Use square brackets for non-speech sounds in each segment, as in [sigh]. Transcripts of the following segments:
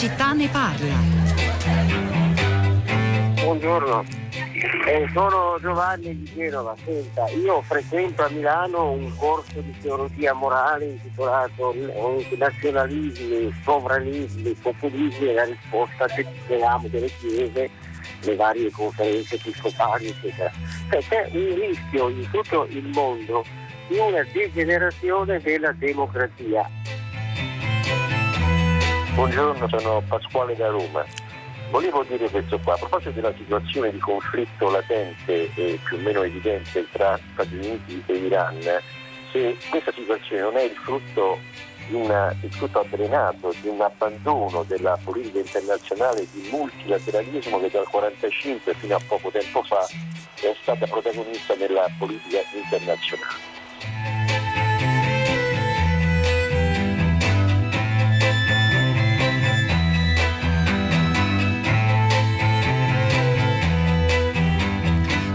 città ne parla. Buongiorno, eh, sono Giovanni di Genova. Senta, io frequento a Milano un corso di teologia morale intitolato Nazionalismi, Sovranismi, Populismi e la risposta che teniamo delle chiese, le varie conferenze episcopali, eccetera. Cioè, c'è un rischio in tutto il mondo di una degenerazione della democrazia. Buongiorno, sono Pasquale da Roma. Volevo dire questo qua, a proposito della situazione di conflitto latente e più o meno evidente tra Stati Uniti e Iran, se questa situazione non è il frutto di una, frutto avvelenato di un abbandono della politica internazionale di multilateralismo che dal 1945 fino a poco tempo fa è stata protagonista nella politica internazionale.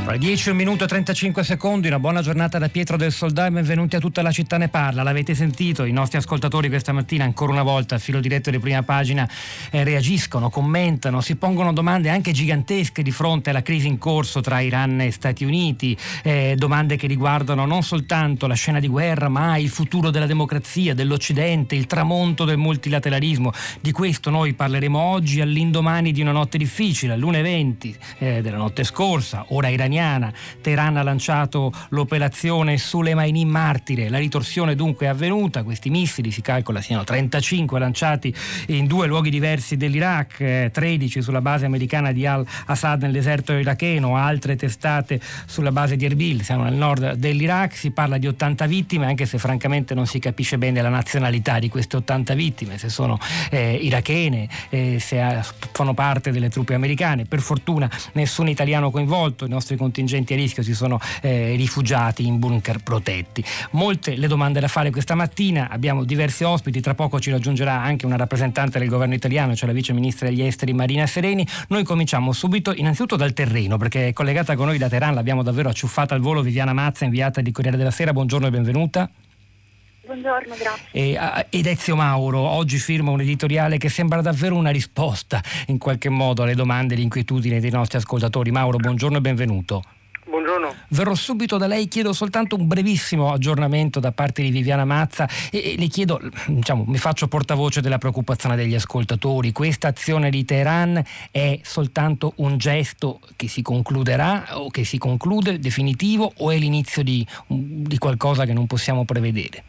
Ore 10, 1 minuto e 35 secondi, una buona giornata da Pietro del Soldà e benvenuti a tutta la città ne parla. L'avete sentito, i nostri ascoltatori questa mattina ancora una volta al filo diretto di prima pagina eh, reagiscono, commentano, si pongono domande anche gigantesche di fronte alla crisi in corso tra Iran e Stati Uniti, eh, domande che riguardano non soltanto la scena di guerra ma il futuro della democrazia, dell'Occidente, il tramonto del multilateralismo. Di questo noi parleremo oggi all'indomani di una notte difficile, all'1.20 eh, della notte scorsa, ora iraniana iraniana. Teheran ha lanciato l'operazione Soleimani Martire. La ritorsione dunque è avvenuta. Questi missili si calcola siano 35 lanciati in due luoghi diversi dell'Iraq, 13 eh, sulla base americana di Al-Assad nel deserto iracheno, altre testate sulla base di Erbil, siamo nel nord dell'Iraq. Si parla di 80 vittime, anche se francamente non si capisce bene la nazionalità di queste 80 vittime, se sono eh, irachene, eh, se fanno parte delle truppe americane. Per fortuna nessun italiano coinvolto, i nostri contingenti a rischio si sono eh, rifugiati in bunker protetti. Molte le domande da fare questa mattina, abbiamo diversi ospiti, tra poco ci raggiungerà anche una rappresentante del governo italiano, cioè la vice ministra degli esteri Marina Sereni. Noi cominciamo subito innanzitutto dal terreno, perché è collegata con noi da Teheran, l'abbiamo davvero acciuffata al volo Viviana Mazza, inviata di Corriere della Sera. Buongiorno e benvenuta. Buongiorno, grazie. E, ed Ezio Mauro oggi firma un editoriale che sembra davvero una risposta in qualche modo alle domande e alle inquietudini dei nostri ascoltatori. Mauro, buongiorno e benvenuto. Buongiorno. Verrò subito da lei, chiedo soltanto un brevissimo aggiornamento da parte di Viviana Mazza e, e le chiedo, diciamo, mi faccio portavoce della preoccupazione degli ascoltatori. Questa azione di Teheran è soltanto un gesto che si concluderà o che si conclude definitivo o è l'inizio di, di qualcosa che non possiamo prevedere?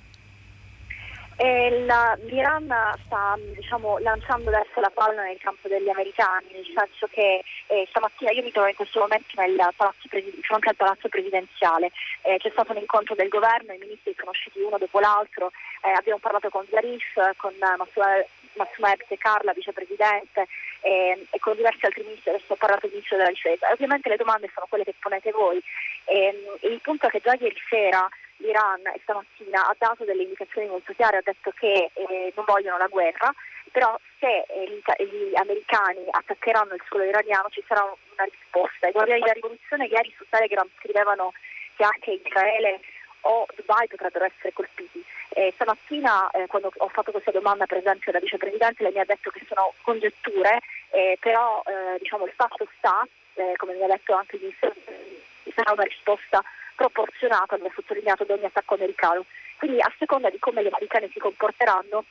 La, L'Iran sta diciamo, lanciando adesso la palla nel campo degli americani, nel senso che eh, stamattina io mi trovo in questo momento nel palazzo presi- di fronte al palazzo presidenziale, eh, c'è stato un incontro del governo, i ministri sono usciti uno dopo l'altro, eh, abbiamo parlato con Zarif, con Massume Carla, vicepresidente eh, e con diversi altri ministri, adesso ho parlato di ministro della difesa. Ovviamente le domande sono quelle che ponete voi. E, il punto è che già ieri sera l'Iran stamattina ha dato delle indicazioni molto chiare, ha detto che eh, non vogliono la guerra, però se eh, gli, americani attaccheranno il suolo iraniano ci sarà una risposta. I guardiani della rivoluzione ieri su Telegram scrivevano che anche Israele o Dubai potrebbero essere colpiti. Eh, stamattina eh, quando ho fatto questa domanda per esempio alla vicepresidente lei mi ha detto che sono congetture, eh, però eh, diciamo, il fatto sta, eh, come mi ha detto anche il ministro, sarà una risposta proporzionata, mi ha sottolineato, ad ogni attacco americano. Quindi a seconda di come gli americani si comporteranno,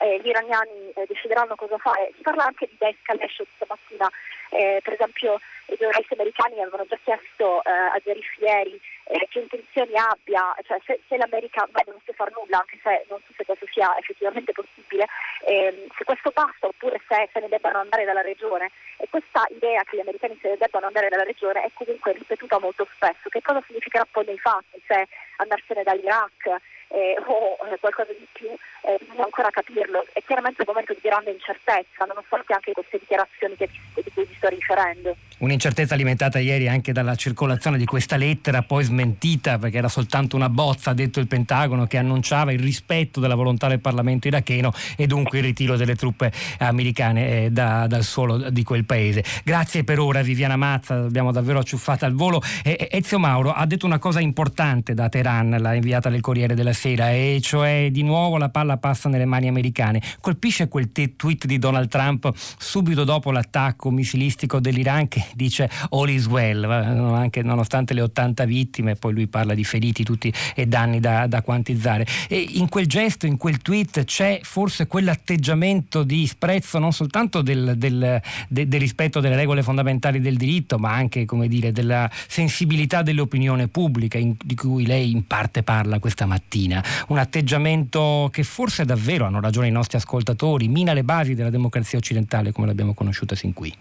eh, gli iraniani eh, decideranno cosa fare. Si parla anche di de-escalation stamattina, eh, per esempio i giornalisti americani avevano già chiesto eh, a Zarif ieri eh, che intenzioni abbia, cioè se, se l'America beh, non dovesse fare nulla, anche se non so se questo sia effettivamente possibile, ehm, se questo basta oppure se se ne debbano andare dalla regione. E questa idea che gli americani se ne debbano andare dalla regione è comunque ripetuta molto spesso. Che cosa significherà poi nei fatti? Se andarsene dall'Iraq eh, o eh, qualcosa di più, eh, bisogna ancora capirlo. È chiaramente un momento di grande incertezza, nonostante anche queste dichiarazioni che, di cui vi sto riferendo. Un'incertezza alimentata ieri anche dalla circolazione di questa lettera, poi smentita perché era soltanto una bozza, ha detto il Pentagono, che annunciava il rispetto della volontà del Parlamento iracheno e dunque il ritiro delle truppe americane eh, da, dal suolo di quel paese. Grazie per ora Viviana Mazza, abbiamo davvero acciuffata al volo. E, Ezio Mauro ha detto una cosa importante da Teheran, l'ha inviata del Corriere della Sera, e cioè di nuovo la palla passa nelle mani americane. Colpisce quel tweet di Donald Trump subito dopo l'attacco missilistico dell'Iran che dice all is well, anche nonostante le 80 vittime, poi lui parla di feriti tutti e danni da, da quantizzare. E in quel gesto, in quel tweet c'è forse quell'atteggiamento di sprezzo non soltanto del, del, de, del rispetto delle regole fondamentali del diritto, ma anche dire, della sensibilità dell'opinione pubblica in, di cui lei in parte parla questa mattina. Un atteggiamento che forse davvero, hanno ragione i nostri ascoltatori, mina le basi della democrazia occidentale come l'abbiamo conosciuta sin qui.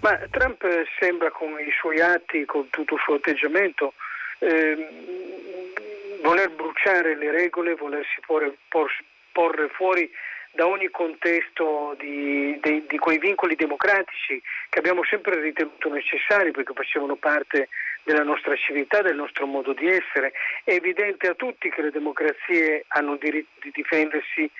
Ma Trump sembra con i suoi atti, con tutto il suo atteggiamento, ehm, voler bruciare le regole, volersi porre, por, porre fuori da ogni contesto di, di, di, quei vincoli democratici che abbiamo sempre ritenuto necessari perché facevano parte della nostra civiltà, del nostro modo di essere. È evidente a tutti che le democrazie hanno il diritto di difendersi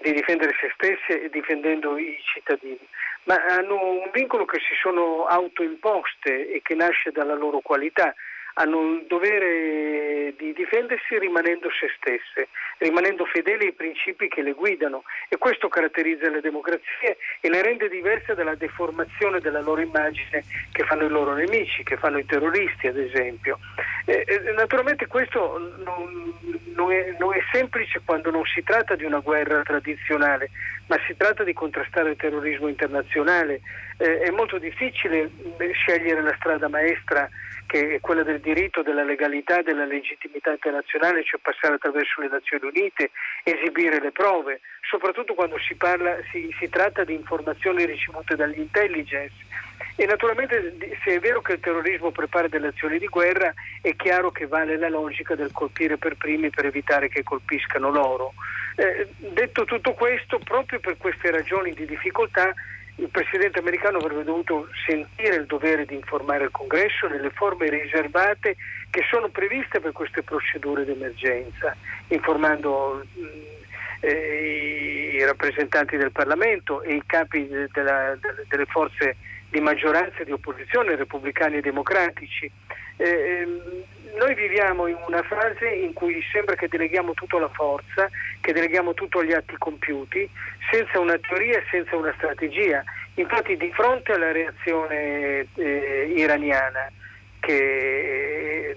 di difendere se stesse e difendendo i cittadini, ma hanno un vincolo che si sono autoimposte e che nasce dalla loro qualità hanno il dovere di difendersi rimanendo se stesse, rimanendo fedeli ai principi che le guidano e questo caratterizza le democrazie e le rende diverse dalla deformazione della loro immagine che fanno i loro nemici, che fanno i terroristi ad esempio. Eh, naturalmente questo non, non, è, non è semplice quando non si tratta di una guerra tradizionale, ma si tratta di contrastare il terrorismo internazionale. Eh, è molto difficile eh, scegliere la strada maestra che è quella del diritto, della legalità, della legittimità internazionale, cioè passare attraverso le Nazioni Unite, esibire le prove, soprattutto quando si, parla, si, si tratta di informazioni ricevute dagli intelligence. E naturalmente se è vero che il terrorismo prepara delle azioni di guerra, è chiaro che vale la logica del colpire per primi per evitare che colpiscano loro. Eh, detto tutto questo, proprio per queste ragioni di difficoltà, il Presidente americano avrebbe dovuto sentire il dovere di informare il Congresso nelle forme riservate che sono previste per queste procedure d'emergenza, informando eh, i rappresentanti del Parlamento e i capi della, delle forze di maggioranza e di opposizione, repubblicani e democratici. Eh, ehm, noi viviamo in una fase in cui sembra che deleghiamo tutto alla forza, che deleghiamo tutto agli atti compiuti, senza una teoria e senza una strategia. Infatti di fronte alla reazione eh, iraniana che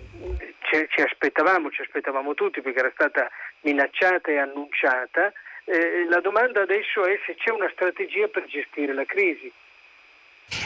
ci, ci, aspettavamo, ci aspettavamo tutti perché era stata minacciata e annunciata, eh, la domanda adesso è se c'è una strategia per gestire la crisi.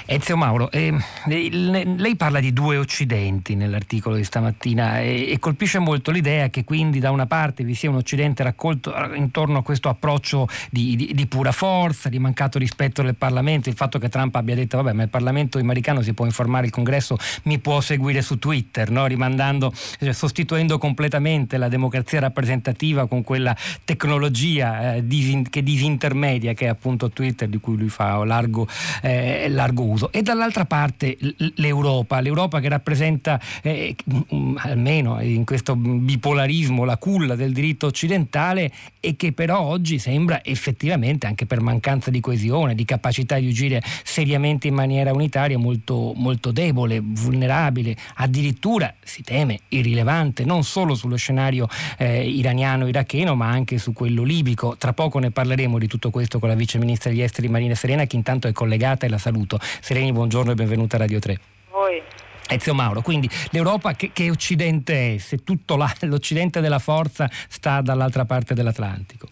Ezio Mauro, eh, lei parla di due occidenti nell'articolo di stamattina e, e, colpisce molto l'idea che quindi da una parte vi sia un occidente raccolto intorno a questo approccio di, di, di, pura forza, di mancato rispetto del Parlamento, il fatto che Trump abbia detto vabbè ma il Parlamento americano si può informare, il Congresso mi può seguire su Twitter, no? rimandando, cioè, sostituendo completamente la democrazia rappresentativa con quella tecnologia eh, disin, che disintermedia che è appunto Twitter di cui lui fa largo, eh, largo largo uso. E dall'altra parte l'Europa, l'Europa che rappresenta eh, mm, almeno in questo bipolarismo la culla del diritto occidentale e che però oggi sembra effettivamente anche per mancanza di coesione, di capacità di agire seriamente in maniera unitaria molto, molto debole, vulnerabile, addirittura si teme irrilevante non solo sullo scenario eh, iraniano-iracheno ma anche su quello libico. Tra poco ne parleremo di tutto questo con la vice ministra degli esteri Marina Serena che intanto è collegata e la saluto. Sereni, buongiorno e benvenuta a Radio 3. Voi. Ezio Mauro, quindi l'Europa che, che occidente è se tutto la, [laughs] l'occidente della forza sta dall'altra parte dell'Atlantico?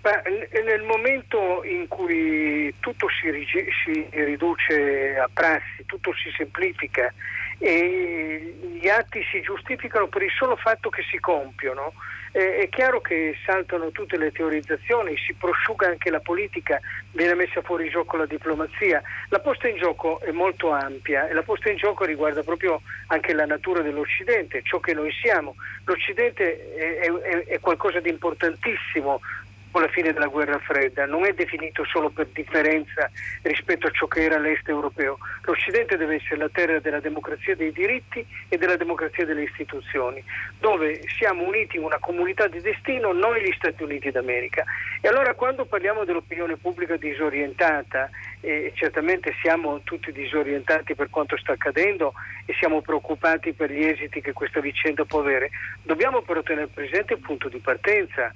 Beh, nel momento in cui tutto si, si, riduce a prassi, tutto si semplifica e gli atti si giustificano per il solo fatto che si compiono, eh, è chiaro che saltano tutte le teorizzazioni, si prosciuga anche la politica, viene messa fuori gioco la diplomazia. La posta in gioco è molto ampia e la posta in gioco riguarda proprio anche la natura dell'Occidente, ciò che noi siamo. L'Occidente è, è, è qualcosa di importantissimo con la fine della guerra fredda, non è definito solo per differenza rispetto a ciò che era l'est europeo. L'Occidente deve essere la terra della democrazia dei diritti e della democrazia delle istituzioni, dove siamo uniti in una comunità di destino, noi gli Stati Uniti d'America. E allora quando parliamo dell'opinione pubblica disorientata, e certamente siamo tutti disorientati per quanto sta accadendo e siamo preoccupati per gli esiti che questa vicenda può avere, dobbiamo però tenere presente il punto di partenza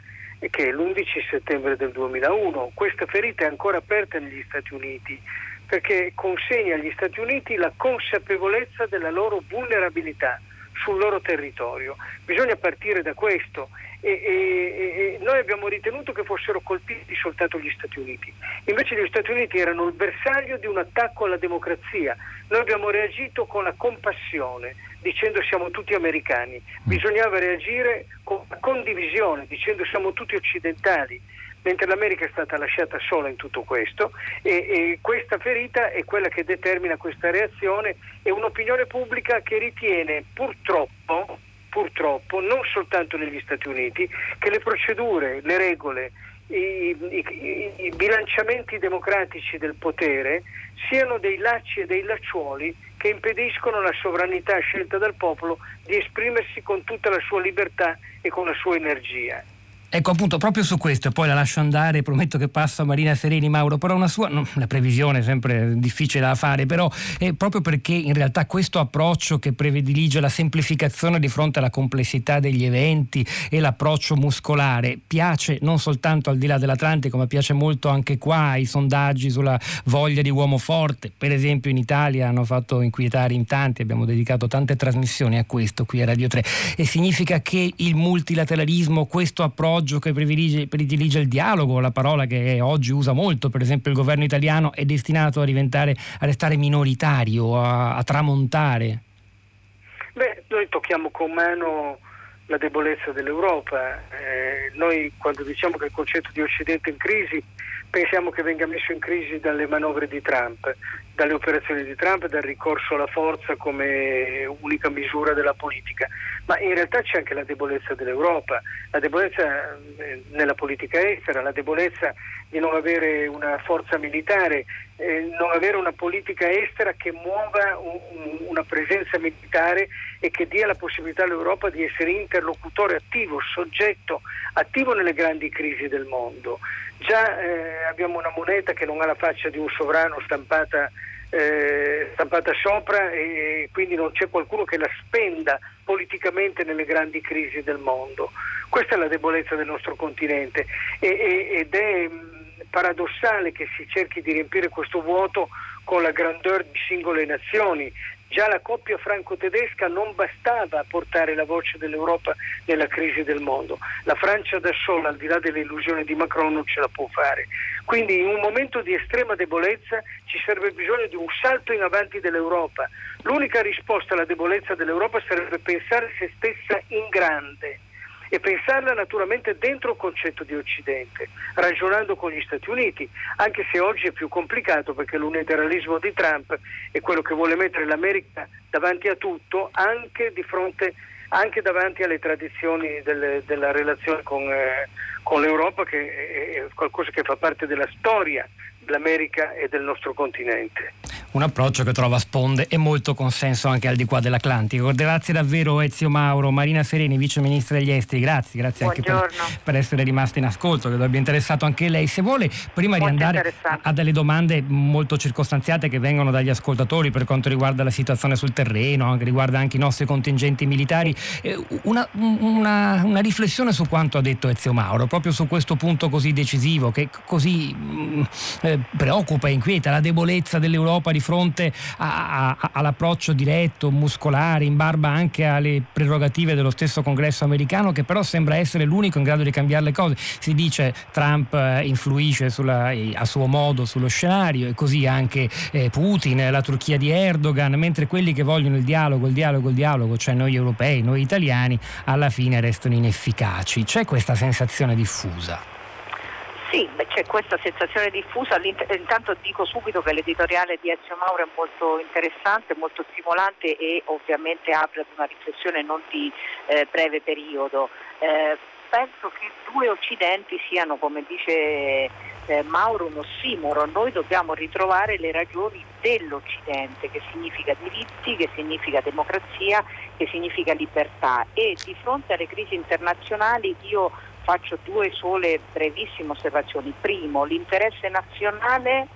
che è l'11 settembre del 2001. Questa ferita è ancora aperta negli Stati Uniti perché consegna agli Stati Uniti la consapevolezza della loro vulnerabilità sul loro territorio. Bisogna partire da questo e, e, e, noi abbiamo ritenuto che fossero colpiti soltanto gli Stati Uniti. Invece gli Stati Uniti erano il bersaglio di un attacco alla democrazia. Noi abbiamo reagito con la compassione, dicendo siamo tutti americani. Bisognava reagire con la condivisione, dicendo siamo tutti occidentali mentre l'America è stata lasciata sola in tutto questo e, e, questa ferita è quella che determina questa reazione e un'opinione pubblica che ritiene purtroppo purtroppo non soltanto negli Stati Uniti, che le procedure, le regole, i, i, i, bilanciamenti democratici del potere siano dei lacci e dei lacciuoli che impediscono alla sovranità scelta dal popolo di esprimersi con tutta la sua libertà e con la sua energia. Ecco appunto proprio su questo, e poi la lascio andare, prometto che passo a Marina Sereni, Mauro, però una sua, la previsione è sempre difficile da fare, però è proprio perché in realtà questo approccio che predilige la semplificazione di fronte alla complessità degli eventi e l'approccio muscolare piace non soltanto al di là dell'Atlantico, ma piace molto anche qua ai sondaggi sulla voglia di uomo forte. Per esempio in Italia hanno fatto inquietare in tanti, abbiamo dedicato tante trasmissioni a questo qui a Radio 3 e significa che il multilateralismo, questo approccio appoggio che predilige, predilige il dialogo, la parola che oggi usa molto, per esempio il governo italiano, è destinato a, a restare minoritario, a, a tramontare? Beh, noi tocchiamo con mano la debolezza dell'Europa. Eh, noi quando diciamo che il concetto di Occidente in crisi pensiamo che venga messo in crisi dalle manovre di Trump, dalle operazioni di Trump, dal ricorso alla forza come unica misura della politica, ma in realtà c'è anche la debolezza dell'Europa, la debolezza eh, nella politica estera, la debolezza di non avere una forza militare, eh, non avere una politica estera che muova un, una presenza militare e che dia la possibilità all'Europa di essere interlocutore attivo, soggetto attivo nelle grandi crisi del mondo. Già eh, abbiamo una moneta che non ha la faccia di un sovrano stampata, eh, stampata sopra e quindi non c'è qualcuno che la spenda politicamente nelle grandi crisi del mondo. Questa è la debolezza del nostro continente e, e, ed è mm, paradossale che si cerchi di riempire questo vuoto con la grandeur di singole nazioni, Già la coppia franco-tedesca non bastava a portare la voce dell'Europa nella crisi del mondo. La Francia da sola, al di là delle illusioni di Macron, non ce la può fare. Quindi in un momento di estrema debolezza ci serve bisogno di un salto in avanti dell'Europa. L'unica risposta alla debolezza dell'Europa sarebbe pensare se stessa in grande e pensarla naturalmente dentro il concetto di Occidente, ragionando con gli Stati Uniti, anche se oggi è più complicato perché l'unilateralismo di Trump è quello che vuole mettere l'America davanti a tutto, anche, fronte, anche davanti alle tradizioni delle, della relazione con, eh, con l'Europa, che è qualcosa che fa parte della storia dell'America e del nostro continente. Un approccio che trova sponde e molto consenso anche al di qua dell'Atlantico. Grazie davvero Ezio Mauro, Marina Sereni, Vice Ministro degli Esteri, grazie, grazie anche per, per, essere rimasta in ascolto, credo abbia interessato anche lei. Se vuole, prima molto di andare a, a delle domande molto circostanziate che vengono dagli ascoltatori per quanto riguarda la situazione sul terreno, anche riguarda anche i nostri contingenti militari, eh, una, una, una riflessione su quanto ha detto Ezio Mauro, proprio su questo punto così decisivo, che così mm, eh, preoccupa e inquieta la debolezza dell'Europa di fronte a, a, all'approccio diretto, muscolare, in barba anche alle prerogative dello stesso congresso americano, che però sembra essere l'unico in grado di cambiare le cose. Si dice Trump eh, influisce sulla, a suo modo sullo scenario e così anche eh, Putin, la Turchia di Erdogan, mentre quelli che vogliono il dialogo, il dialogo, il dialogo, cioè noi europei, noi italiani, alla fine restano inefficaci. C'è questa sensazione diffusa. Sì, c'è questa sensazione diffusa, intanto dico subito che l'editoriale di Ezio Mauro è molto interessante, molto stimolante e ovviamente apre ad una riflessione non di eh, breve periodo. Eh, penso che due Occidenti siano, come dice eh, Mauro, un ossimoro. Noi dobbiamo ritrovare le ragioni dell'Occidente, che significa diritti, che significa democrazia, che significa libertà. E di fronte alle crisi internazionali io faccio due sole brevissime osservazioni. Primo, l'interesse nazionale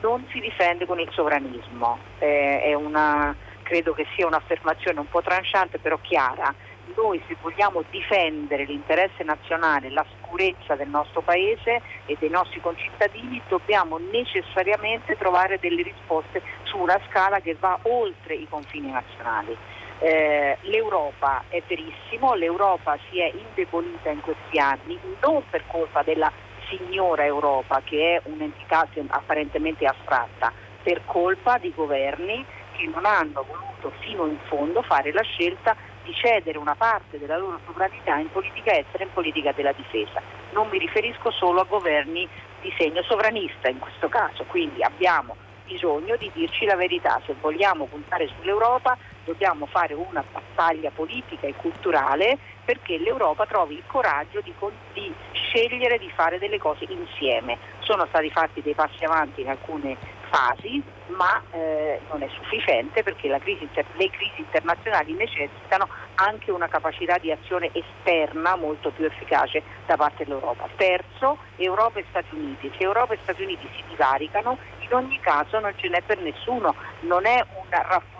non si difende con il sovranismo. Eh, una, credo che sia un'affermazione un po' tranciante però chiara noi se vogliamo difendere l'interesse nazionale, la sicurezza del nostro Paese e dei nostri concittadini, dobbiamo necessariamente trovare delle risposte su una scala che va oltre i confini nazionali. Eh, L'Europa è verissimo, l'Europa si è indebolita in questi anni non per colpa della signora Europa che è un'entità apparentemente astratta, per colpa di governi che non hanno voluto fino in fondo fare la scelta di cedere una parte della loro sovranità in politica estera e in politica della difesa. Non mi riferisco solo a governi di segno sovranista in questo caso, quindi abbiamo bisogno di dirci la verità, se vogliamo puntare sull'Europa dobbiamo fare una battaglia politica e culturale perché l'Europa trovi il coraggio di, di, scegliere di fare delle cose insieme. Sono stati fatti dei passi avanti in alcune fasi, ma eh, non è sufficiente perché crisi le crisi internazionali necessitano anche una capacità di azione esterna molto più efficace da parte dell'Europa. Terzo, Europa e Stati Uniti. Se Europa e Stati Uniti si divaricano, in ogni caso non ce n'è per nessuno, non è un rafforzamento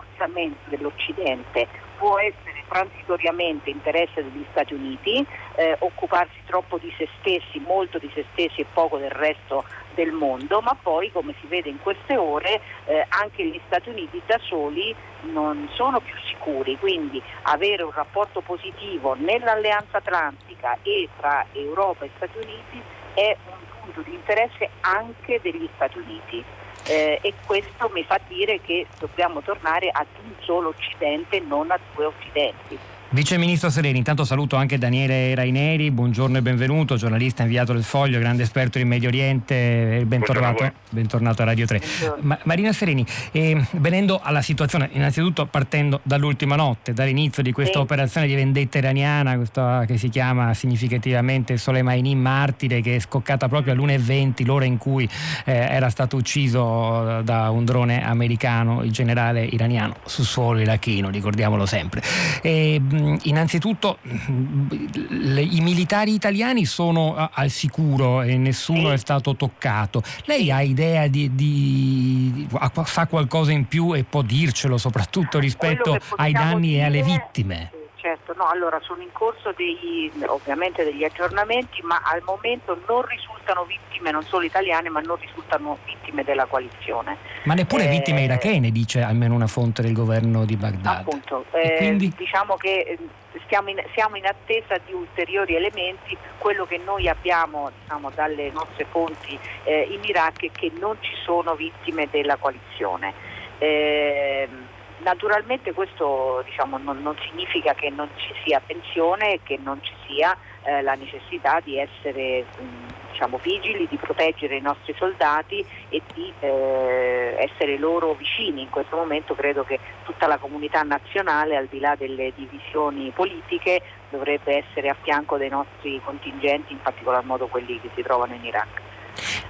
dell'Occidente, può essere transitoriamente interesse degli Stati Uniti, eh, occuparsi troppo di se stessi, molto di se stessi e poco del resto del mondo, ma poi come si vede in queste ore eh, anche gli Stati Uniti da soli non sono più sicuri, quindi avere un rapporto positivo nell'alleanza atlantica e tra Europa e Stati Uniti è un punto di interesse anche degli Stati Uniti eh, e questo mi fa dire che dobbiamo tornare ad un solo Occidente, non a due Occidenti. Vice Ministro Sereni, intanto saluto anche Daniele Raineri, buongiorno e benvenuto, giornalista inviato del Foglio, grande esperto in Medio Oriente, bentornato, a, bentornato a Radio 3. Ma, Marina Sereni, eh, venendo alla situazione, innanzitutto partendo dall'ultima notte, dall'inizio di questa sì. operazione di vendetta iraniana, questa che si chiama significativamente Soleimani martire, che è scoccata proprio alle 1.20, l'ora in cui eh, era stato ucciso da un drone americano il generale iraniano su suolo irachino, ricordiamolo sempre. E, Mm, innanzitutto mm, le, i militari italiani sono al sicuro e nessuno sì. è stato toccato. Lei ha idea di, di, sa qualcosa in più e può dircelo soprattutto rispetto ai danni dire... e alle vittime? Certo, no, allora sono in corso degli, ovviamente degli aggiornamenti, ma al momento non risultano vittime non solo italiane, ma non risultano vittime della coalizione. Ma neppure eh, vittime irachene, dice almeno una fonte del governo di Baghdad. Appunto, eh, quindi... diciamo che eh, in, siamo in attesa di ulteriori elementi, quello che noi abbiamo diciamo, dalle nostre fonti eh, in Iraq è che non ci sono vittime della coalizione. Naturalmente questo diciamo, non, non, significa che non ci sia attenzione e che non ci sia eh, la necessità di essere mh, diciamo, vigili, di proteggere i nostri soldati e di eh, essere loro vicini. In questo momento credo che tutta la comunità nazionale, al di là delle divisioni politiche, dovrebbe essere a fianco dei nostri contingenti, in particolar modo quelli che si trovano in Iraq.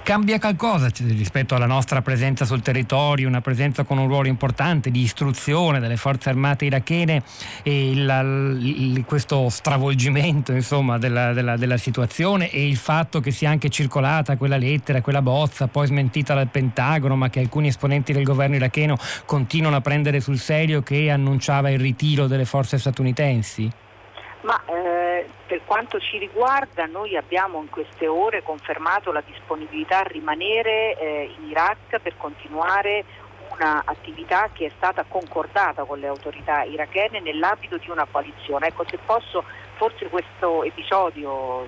Cambia qualcosa rispetto alla nostra presenza sul territorio, una presenza con un ruolo importante di istruzione delle forze armate irachene e il, il, questo stravolgimento insomma, della, della, della, situazione e il fatto che sia anche circolata quella lettera, quella bozza, poi smentita dal Pentagono, ma che alcuni esponenti del governo iracheno continuano a prendere sul serio che annunciava il ritiro delle forze statunitensi? Ma eh, per quanto ci riguarda noi abbiamo in queste ore confermato la disponibilità a rimanere eh, in Iraq per continuare un'attività che è stata concordata con le autorità irachene nell'ambito di una coalizione. Ecco, se posso, forse questo episodio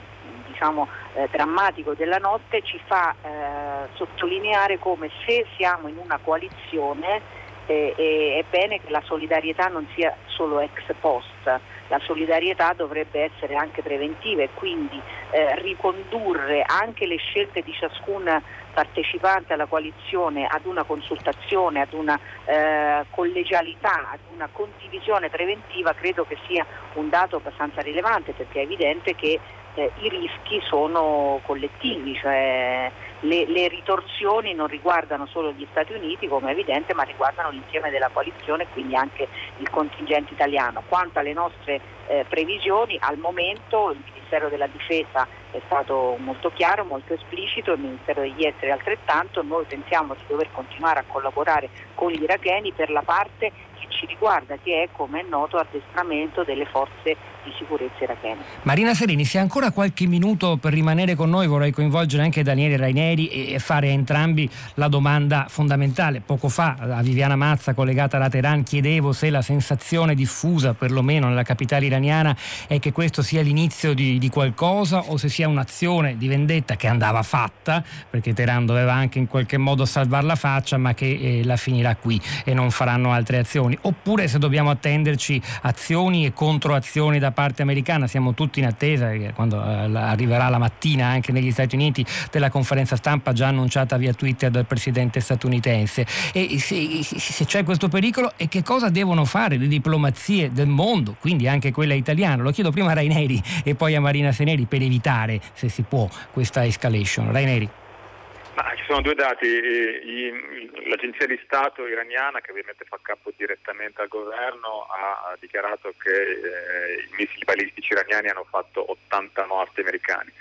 diciamo, eh, drammatico della notte ci fa eh, sottolineare come se siamo in una coalizione eh, è bene che la solidarietà non sia solo ex post la solidarietà dovrebbe essere anche preventiva e quindi eh, ricondurre anche le scelte di ciascun partecipante alla coalizione ad una consultazione, ad una eh, collegialità, ad una condivisione preventiva credo che sia un dato abbastanza rilevante perché è evidente che eh, i rischi sono collettivi, cioè le, le, ritorsioni non riguardano solo gli Stati Uniti come è evidente ma riguardano l'insieme della coalizione e quindi anche il contingente italiano. Quanto alle nostre eh, previsioni al momento il Ministero della Difesa è stato molto chiaro, molto esplicito, il Ministero degli Esteri altrettanto, noi pensiamo di dover continuare a collaborare con gli iracheni per la parte che ci riguarda, che è come è noto addestramento delle forze di sicurezza irachene. Marina Serini, se ancora qualche minuto per rimanere con noi vorrei coinvolgere anche Daniele Raineri e fare a entrambi la domanda fondamentale. Poco fa a Viviana Mazza collegata alla Teheran chiedevo se la sensazione diffusa perlomeno nella capitale iraniana è che questo sia l'inizio di, di qualcosa o se sia un'azione di vendetta che andava fatta perché Teheran doveva anche in qualche modo salvare la faccia ma che eh, la finirà qui e non faranno altre azioni oppure se dobbiamo attenderci azioni e controazioni da parte americana, siamo tutti in attesa che quando eh, arriverà la mattina anche negli Stati Uniti della conferenza stampa già annunciata via Twitter dal presidente statunitense. E se, se c'è questo pericolo e che cosa devono fare le diplomazie del mondo, quindi anche quella italiana? Lo chiedo prima a Raineri e poi a Marina Seneri per evitare, se si può, questa escalation. Raineri. Ma ci sono due dati, l'agenzia di Stato iraniana che ovviamente fa capo direttamente al governo ha dichiarato che eh, i missili balistici iraniani hanno fatto 80 morti americani,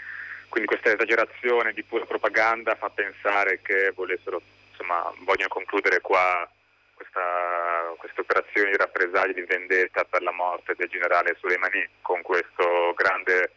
quindi questa esagerazione di pura propaganda fa pensare che volessero, insomma, vogliono concludere qua questa, queste operazioni di rappresaglia, di vendetta per la morte del generale Soleimani con questo grande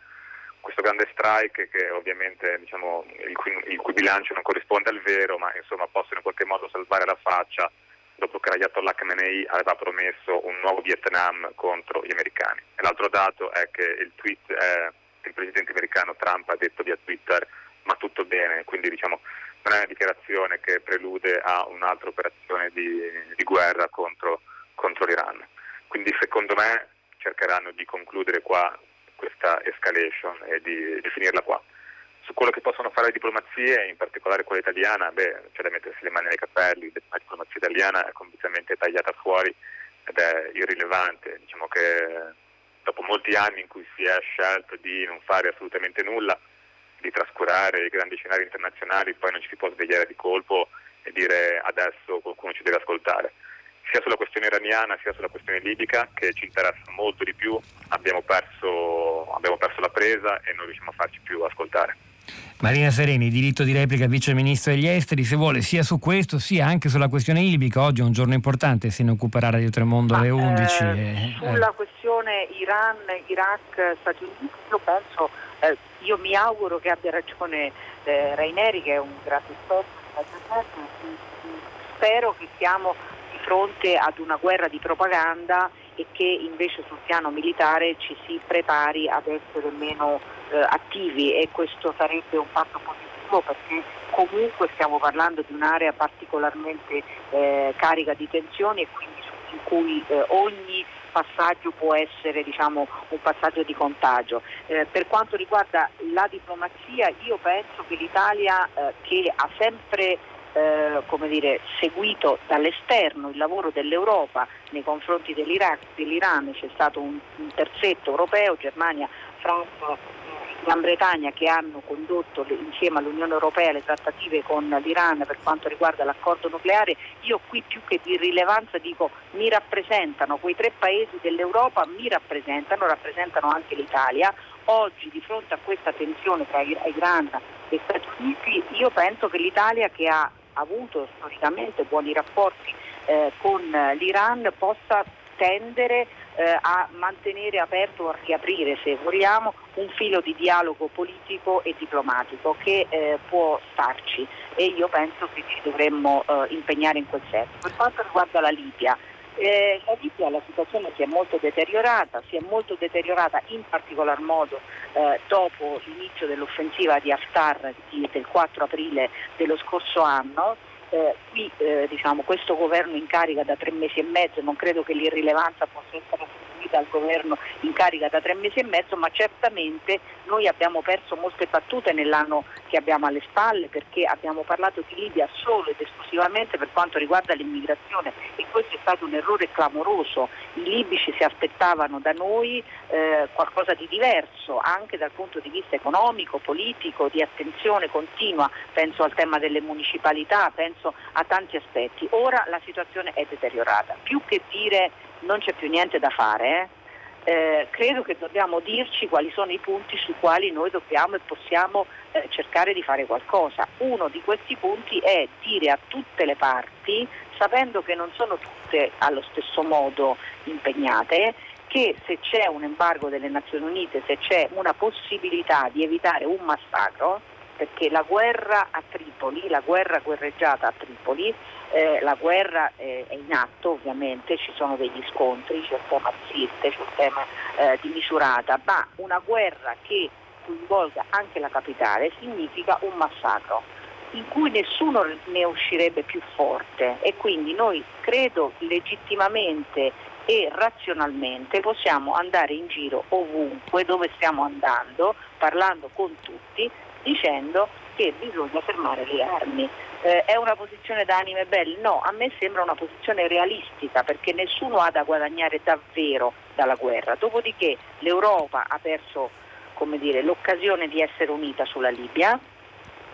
questo grande strike che ovviamente diciamo, il, cui, il, cui, bilancio non corrisponde al vero, ma insomma possono in qualche modo salvare la faccia dopo che l'Ayatollah Khamenei aveva promesso un nuovo Vietnam contro gli americani. E l'altro dato è che il tweet è il presidente americano Trump ha detto via Twitter ma tutto bene, quindi diciamo non è una dichiarazione che prelude a un'altra operazione di, di guerra contro, contro l'Iran. Quindi secondo me cercheranno di concludere qua questa escalation e di, di finirla qua. Su quello che possono fare le diplomazie, in particolare quella italiana, beh, c'è da mettersi le mani nei capelli, la diplomazia italiana è completamente tagliata fuori ed è irrilevante. Diciamo che dopo molti anni in cui si è scelto di non fare assolutamente nulla, di trascurare i grandi scenari internazionali, poi non ci si può svegliare di colpo e dire adesso qualcuno ci deve ascoltare sia sulla questione iraniana sia sulla questione libica che ci interessa molto di più, abbiamo perso, abbiamo perso la presa e non riusciamo a farci più ascoltare. Marina Sereni, diritto di replica vice ministro degli esteri, se vuole sia su questo sia anche sulla questione libica, oggi è un giorno importante, se ne occuperà Radio Tremondo alle 11. Eh, eh, sulla questione Iran, Iraq, Stati Uniti, io penso, eh, io mi auguro che abbia ragione eh, Raineri che è un grande esperto, spero che siamo fronte ad una guerra di propaganda e che invece sul piano militare ci si prepari ad essere meno eh, attivi e questo sarebbe un fatto positivo perché comunque stiamo parlando di un'area particolarmente eh, carica di tensioni e quindi in cui eh, ogni passaggio può essere diciamo, un passaggio di contagio. Eh, per quanto riguarda la diplomazia io penso che l'Italia eh, che ha sempre eh, come dire, seguito dall'esterno il lavoro dell'Europa nei confronti dell'Iraq, dell'Iran, c'è stato un, un terzetto europeo, Germania, Francia, Gran Bretagna che hanno condotto le, insieme all'Unione Europea le trattative con l'Iran per quanto riguarda l'accordo nucleare, io qui più che di rilevanza dico mi rappresentano, quei tre paesi dell'Europa mi rappresentano, rappresentano anche l'Italia. Oggi di fronte a questa tensione tra Iran e Stati Uniti io penso che l'Italia che ha avuto storicamente buoni rapporti eh, con l'Iran possa tendere eh, a mantenere aperto a riaprire, se vogliamo, un filo di dialogo politico e diplomatico che eh, può starci e io penso che ci dovremmo eh, impegnare in quel senso. Per quanto riguarda la Libia, eh, la Libia la situazione si è molto deteriorata, si è molto deteriorata in particolar modo eh, dopo l'inizio dell'offensiva di Haftar del 4 aprile dello scorso anno. Eh, qui eh, diciamo, questo governo in carica da tre mesi e mezzo non credo che l'irrilevanza possa essere sostituita al governo in carica da tre mesi e mezzo, ma certamente noi abbiamo perso molte battute nell'anno che abbiamo alle spalle perché abbiamo parlato di Libia solo ed esclusivamente per quanto riguarda l'immigrazione e questo è stato un errore clamoroso. I libici si aspettavano da noi eh, qualcosa di diverso anche dal punto di vista economico, politico, di attenzione continua, penso al tema delle municipalità, penso a tanti aspetti. Ora la situazione è deteriorata. Più che dire non c'è più niente da fare, eh, eh, credo che dobbiamo dirci quali sono i punti sui quali noi dobbiamo e possiamo eh, cercare di fare qualcosa. Uno di questi punti è dire a tutte le parti, sapendo che non sono tutte allo stesso modo impegnate, che se c'è un embargo delle Nazioni Unite, se c'è una possibilità di evitare un massacro, perché la guerra a Tripoli, la guerra guerreggiata a Tripoli, eh, la guerra eh, è in atto ovviamente, ci sono degli scontri, c'è il tema Sirte, c'è il tema eh, di Misurata, ma una guerra che coinvolga anche la capitale significa un massacro in cui nessuno ne uscirebbe più forte. E quindi noi credo legittimamente e razionalmente possiamo andare in giro ovunque dove stiamo andando, parlando con tutti, dicendo che bisogna fermare le armi. Eh, è una posizione da anime belle? No, a me sembra una posizione realistica perché nessuno ha da guadagnare davvero dalla guerra. Dopodiché l'Europa ha perso dire, l'occasione di essere unita sulla Libia,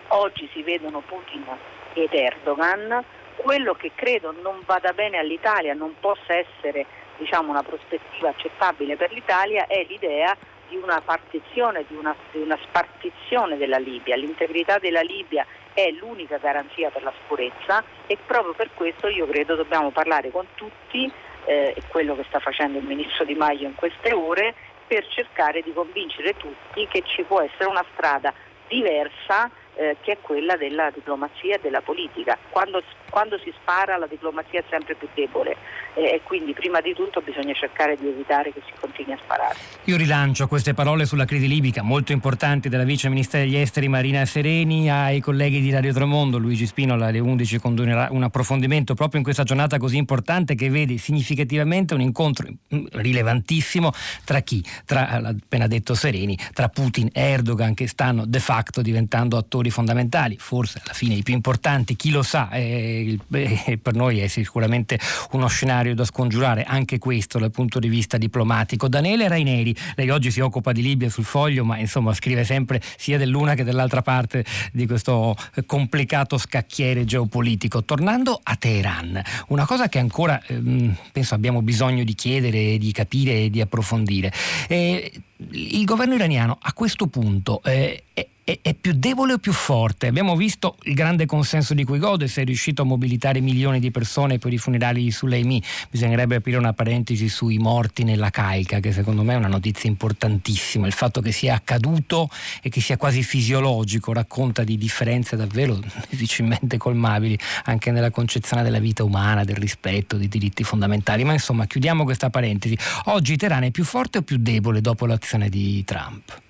oggi si vedono Putin ed Erdogan, quello che credo non vada bene all'Italia, non possa essere diciamo, una prospettiva accettabile per l'Italia è l'idea di una partizione, di una, di una spartizione della Libia. L'integrità della Libia è l'unica garanzia per la sicurezza e proprio per questo io credo dobbiamo parlare con tutti, eh, quello che sta facendo il ministro Di Maio in queste ore, per cercare di convincere tutti che ci può essere una strada diversa eh, che è quella della diplomazia e della politica. Quando, quando, si spara la diplomazia è sempre più debole e quindi prima di tutto bisogna cercare di evitare che si continui a sparare. Io rilancio queste parole sulla crisi libica molto importanti della Vice Ministra degli Esteri Marina Sereni ai colleghi di Radio Tremondo. Luigi Spinola alle 11 condurrà un approfondimento proprio in questa giornata così importante che vede significativamente un incontro rilevantissimo tra chi? Tra, appena detto Sereni, tra Putin e Erdogan che stanno de facto diventando attori fondamentali, forse alla fine i più importanti, chi lo sa, eh, eh, per noi è sicuramente uno scenario da scongiurare, anche questo dal punto di vista diplomatico. Daniele Raineri, lei oggi si occupa di Libia sul foglio, ma insomma scrive sempre sia dell'una che dell'altra parte di questo complicato scacchiere geopolitico. Tornando a Teheran, una cosa che ancora ehm, penso abbiamo bisogno di chiedere, di capire e di approfondire. Eh, il governo iraniano a questo punto eh, è, è, è, più debole o più forte? Abbiamo visto il grande consenso di cui gode, se è riuscito a mobilitare milioni di persone per i funerali di Suleimi. Bisognerebbe aprire una parentesi sui morti nella caica, che secondo me è una notizia importantissima. Il fatto che sia accaduto e che sia quasi fisiologico racconta di differenze davvero [laughs] difficilmente colmabili anche nella concezione della vita umana, del rispetto, dei diritti fondamentali. Ma insomma, chiudiamo questa parentesi. Oggi Teheran è più forte o più debole dopo l'azione di Trump?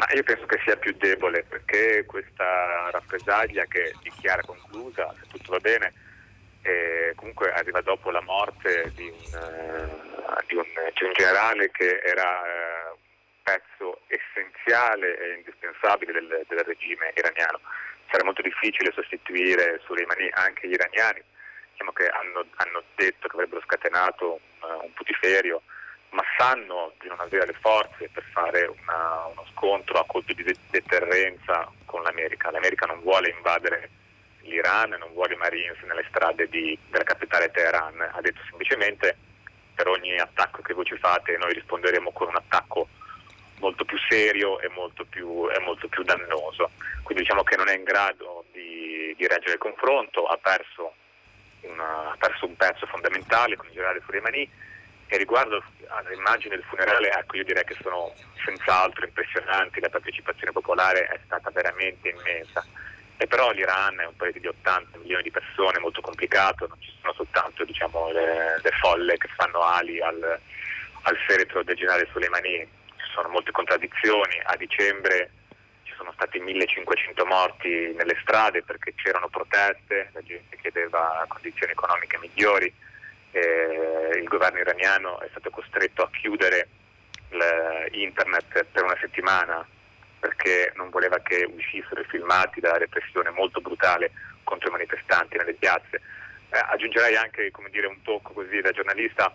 Ma io penso che sia più debole perché questa rappresaglia che dichiara conclusa, se tutto va bene, eh, comunque arriva dopo la morte di un, uh, di un, di un generale che era uh, un pezzo essenziale e indispensabile del, del, regime iraniano. Sarà molto difficile sostituire Soleimani anche gli iraniani, diciamo che hanno, hanno detto che avrebbero scatenato un, un putiferio ma sanno di non avere le forze per fare una, uno scontro a colpi di deterrenza con l'America. L'America non vuole invadere l'Iran, non vuole i Marines nelle strade di, della capitale Teheran, ha detto semplicemente per ogni attacco che voi ci fate noi risponderemo con un attacco molto più serio e molto più, e molto più dannoso. Quindi diciamo che non è in grado di, di reggere il confronto, ha perso, una, ha perso, un pezzo fondamentale con il generale Soleimani e riguardo alle immagini del funerale, ecco, io direi che sono senz'altro impressionanti, la partecipazione popolare è stata veramente immensa. E però l'Iran è un paese di 80 milioni di persone, molto complicato, non ci sono soltanto diciamo, le, le, folle che fanno ali al, al feretro del generale Soleimani, ci sono molte contraddizioni. A dicembre ci sono stati 1500 morti nelle strade perché c'erano proteste, la gente chiedeva condizioni economiche migliori eh, il governo iraniano è stato costretto a chiudere internet per una settimana perché non voleva che uscissero i filmati della repressione molto brutale contro i manifestanti nelle piazze. Eh, aggiungerei anche dire, un tocco così da giornalista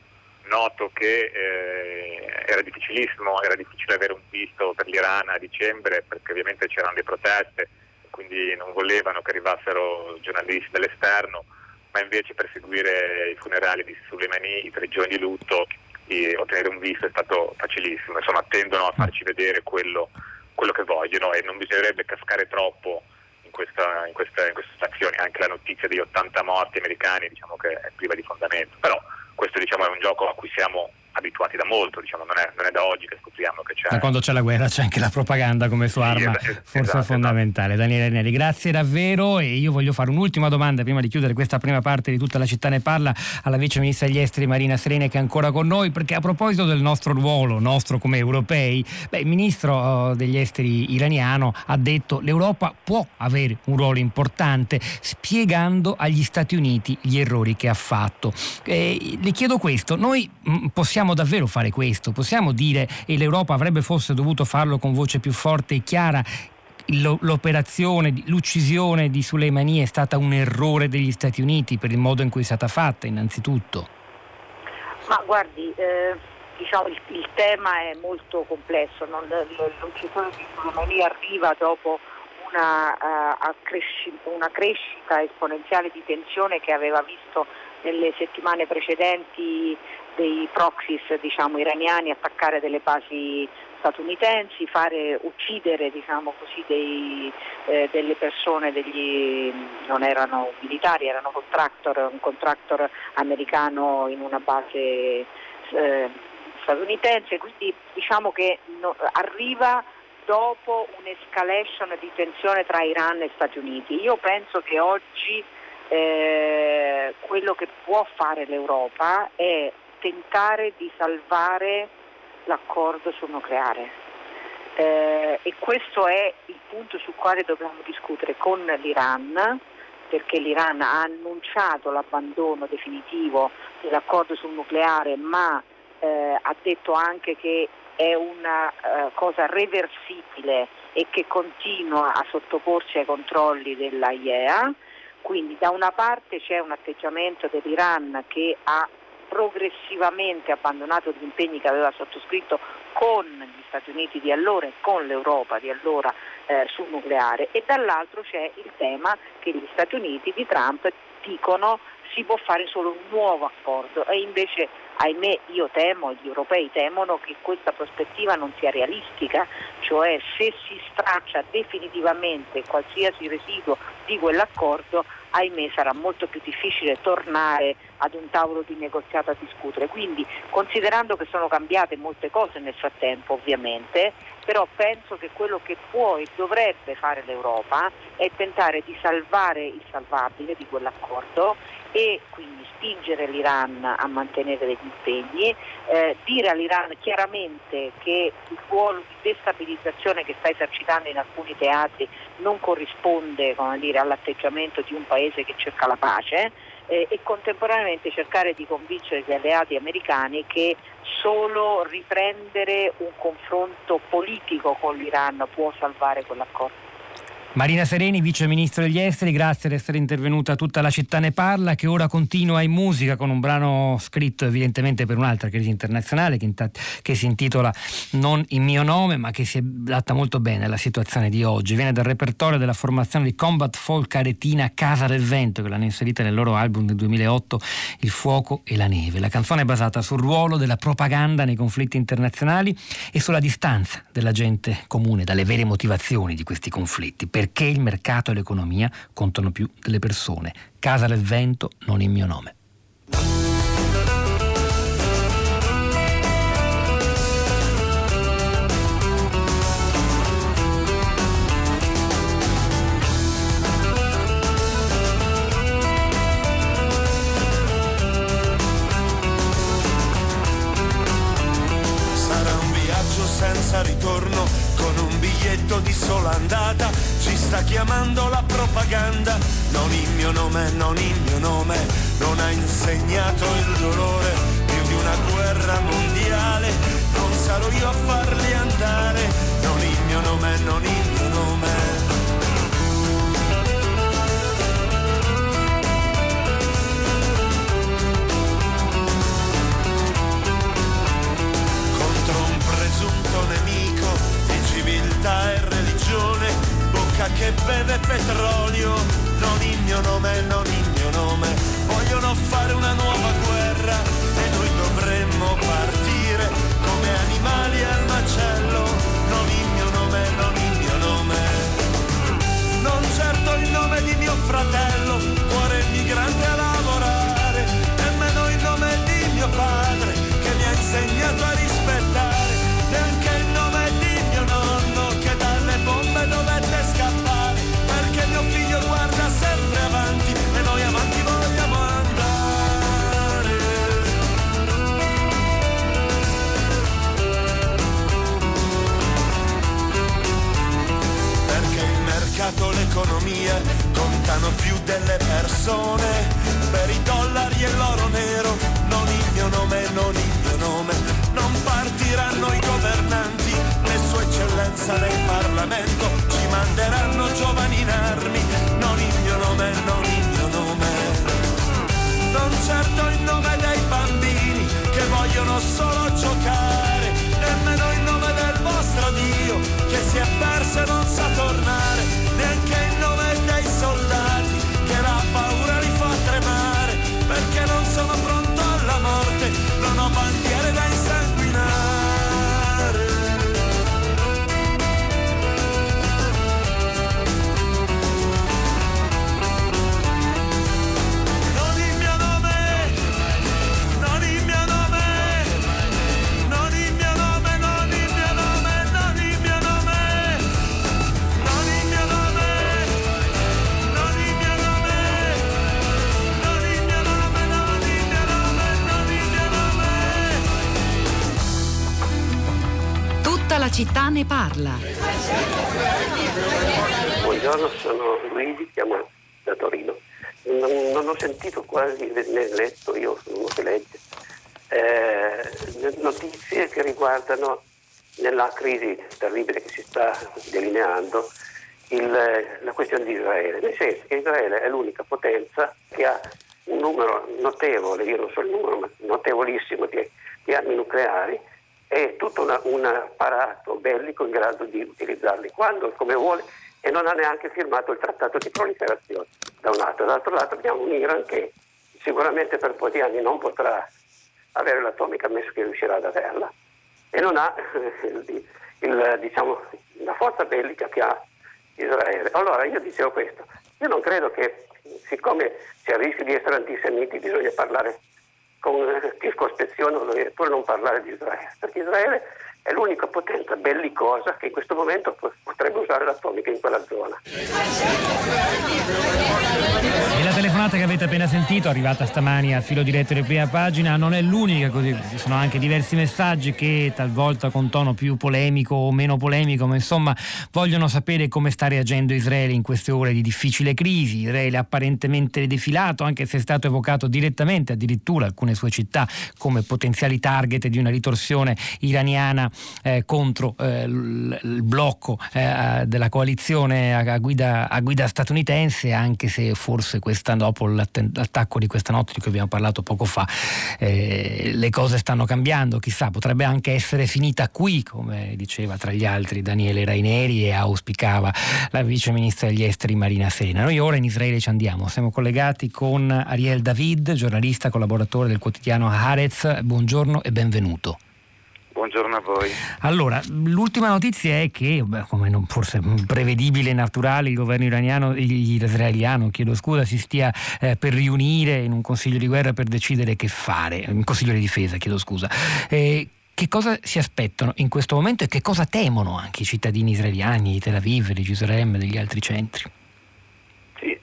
noto che eh, era difficilissimo, era difficile avere un visto per l'Iran a dicembre perché ovviamente c'erano le proteste, quindi non volevano che arrivassero giornalisti dall'esterno, ma invece per seguire i funerali di Soleimani, i tre giorni di lutto, e ottenere un visto è stato facilissimo, insomma tendono a farci vedere quello quello che vogliono e non bisognerebbe cascare troppo in, questa, in, questa, in queste stazioni, anche la notizia degli 80 morti americani diciamo che è priva di fondamento, però questo diciamo, è un gioco a cui siamo abituati da molto, diciamo, non, è, non, è, da oggi che scopriamo che c'è. Da quando c'è la guerra c'è anche la propaganda come sua arma, sì, esatto, forse esatto, fondamentale. Esatto. Daniele Neri, grazie davvero e io voglio fare un'ultima domanda prima di chiudere questa prima parte di tutta la città ne parla alla vice ministra degli esteri Marina Serene che è ancora con noi, perché a proposito del nostro ruolo, nostro come europei, beh, il ministro uh, degli esteri iraniano ha detto l'Europa può avere un ruolo importante spiegando agli Stati Uniti gli errori che ha fatto. Eh, le chiedo questo, noi mm, possiamo davvero fare questo? Possiamo dire, e l'Europa avrebbe forse dovuto farlo con voce più forte e chiara, l'operazione, l'uccisione di Soleimani è stata un errore degli Stati Uniti per il modo in cui è stata fatta, innanzitutto? Ma guardi, eh, diciamo, il, il, tema è molto complesso, non, l'uccisione di Soleimani arriva dopo una, uh, accresci, una crescita esponenziale di tensione che aveva visto nelle settimane precedenti dei proxies diciamo, iraniani attaccare delle basi statunitensi, fare uccidere diciamo così, dei, eh, delle persone, degli, non erano militari, erano contractor, un contractor americano in una base eh, statunitense, quindi diciamo che no, arriva dopo un'escalation di tensione tra Iran e Stati Uniti. Io penso che oggi eh, quello che può fare l'Europa è tentare di salvare l'accordo sul nucleare. Eh, e questo è il punto sul quale dobbiamo discutere con l'Iran, perché l'Iran ha annunciato l'abbandono definitivo dell'accordo sul nucleare, ma eh, ha detto anche che è una uh, cosa reversibile e che continua a sottoporsi ai controlli dell'AIEA. Quindi da una parte c'è un atteggiamento dell'Iran che ha progressivamente abbandonato gli impegni che aveva sottoscritto con gli Stati Uniti di allora e con l'Europa di allora eh, sul nucleare. E dall'altro c'è il tema che gli Stati Uniti di Trump dicono si può fare solo un nuovo accordo. E invece ahimè io temo e gli europei temono che questa prospettiva non sia realistica, cioè se si straccia definitivamente qualsiasi residuo di quell'accordo ahimè sarà molto più difficile tornare ad un tavolo di negoziato a discutere. Quindi considerando che sono cambiate molte cose nel frattempo ovviamente, però penso che quello che può e dovrebbe fare l'Europa è tentare di salvare il salvabile di quell'accordo e quindi spingere l'Iran a mantenere degli impegni, eh, dire all'Iran chiaramente che il ruolo di destabilizzazione che sta esercitando in alcuni teatri non corrisponde dire, all'atteggiamento di un paese che cerca la pace eh, e contemporaneamente cercare di convincere gli alleati americani che solo riprendere un confronto politico con l'Iran può salvare quell'accordo. Marina Sereni, vice ministro degli esteri, grazie di essere intervenuta. Tutta la città ne parla, che ora continua in musica con un brano scritto evidentemente per un'altra crisi internazionale che, che, si intitola Non in mio nome, ma che si adatta molto bene alla situazione di oggi. Viene dal repertorio della formazione di Combat Folk Aretina Casa del Vento, che l'hanno inserita nel loro album del 2008, Il fuoco e la neve. La canzone è basata sul ruolo della propaganda nei conflitti internazionali e sulla distanza della gente comune dalle vere motivazioni di questi conflitti. Per perché il mercato e l'economia contano più delle persone. Casa del vento, non il mio nome. Chiamando la propaganda, non il mio nome, non il mio nome, non ha in insegnato il dolore più di una guerra mondiale. Non sarò io a farli andare, non il mio nome, non il mio nome. Contro un presunto nemico di civiltà e bocca che beve petrolio, non il mio nome, non il mio nome. Vogliono fare una nuova guerra e noi dovremmo partire come animali al macello, non il mio nome, non il mio nome. Non certo il nome di mio fratello, cuore migrante a lavorare, nemmeno il nome di mio padre che mi ha insegnato a delineando il- la questione di Israele, nel senso che Israele è l'unica potenza che ha un numero notevole, io non so il numero, ma notevolissimo di, di armi nucleari e tutto un apparato bellico in grado di utilizzarli quando come vuole e non ha neanche firmato il trattato di proliferazione da un lato. Dall'altro lato abbiamo un Iran che sicuramente per un po' di anni non potrà avere l'atomica, ammesso che riuscirà ad averla, e non ha [laughs] il- diciamo, la forza bellica che ha Israele. Allora io dicevo questo, io non credo che siccome c'è il rischio di essere antisemiti bisogna parlare con circospezione o addirittura non parlare di Israele, perché Israele è l'unica potenza bellicosa che in questo momento po- potrebbe usare l'atomica in quella zona. Telefonata che avete appena sentito, arrivata stamani a filo diretto di prima pagina, non è l'unica, così ci sono anche diversi messaggi che talvolta con tono più polemico o meno polemico, ma insomma vogliono sapere come sta reagendo Israele in queste ore di difficile crisi. Israele apparentemente defilato, anche se è stato evocato direttamente addirittura alcune sue città come potenziali target di una ritorsione iraniana eh, contro eh, il blocco eh, della coalizione a guida, a guida statunitense, anche se forse questa, dopo l'attacco di questa notte di cui abbiamo parlato poco fa, eh, le cose stanno cambiando, chissà, potrebbe anche essere finita qui, come diceva tra gli altri Daniele Raineri e auspicava la vice ministra degli esteri Marina Serena. Noi ora in Israele ci andiamo, siamo collegati con Ariel David, giornalista collaboratore del quotidiano Haaretz, buongiorno e benvenuto. Buongiorno a voi. Allora, l'ultima notizia è che, beh, come non forse prevedibile e naturale, il governo iraniano, israeliano, chiedo scusa, si stia eh, per riunire in un consiglio di guerra per decidere che fare, in consiglio di difesa, chiedo scusa. Eh, che cosa si aspettano in questo momento e che cosa temono anche i cittadini israeliani di Tel Aviv, di Gerusalemme e degli altri centri? Sì,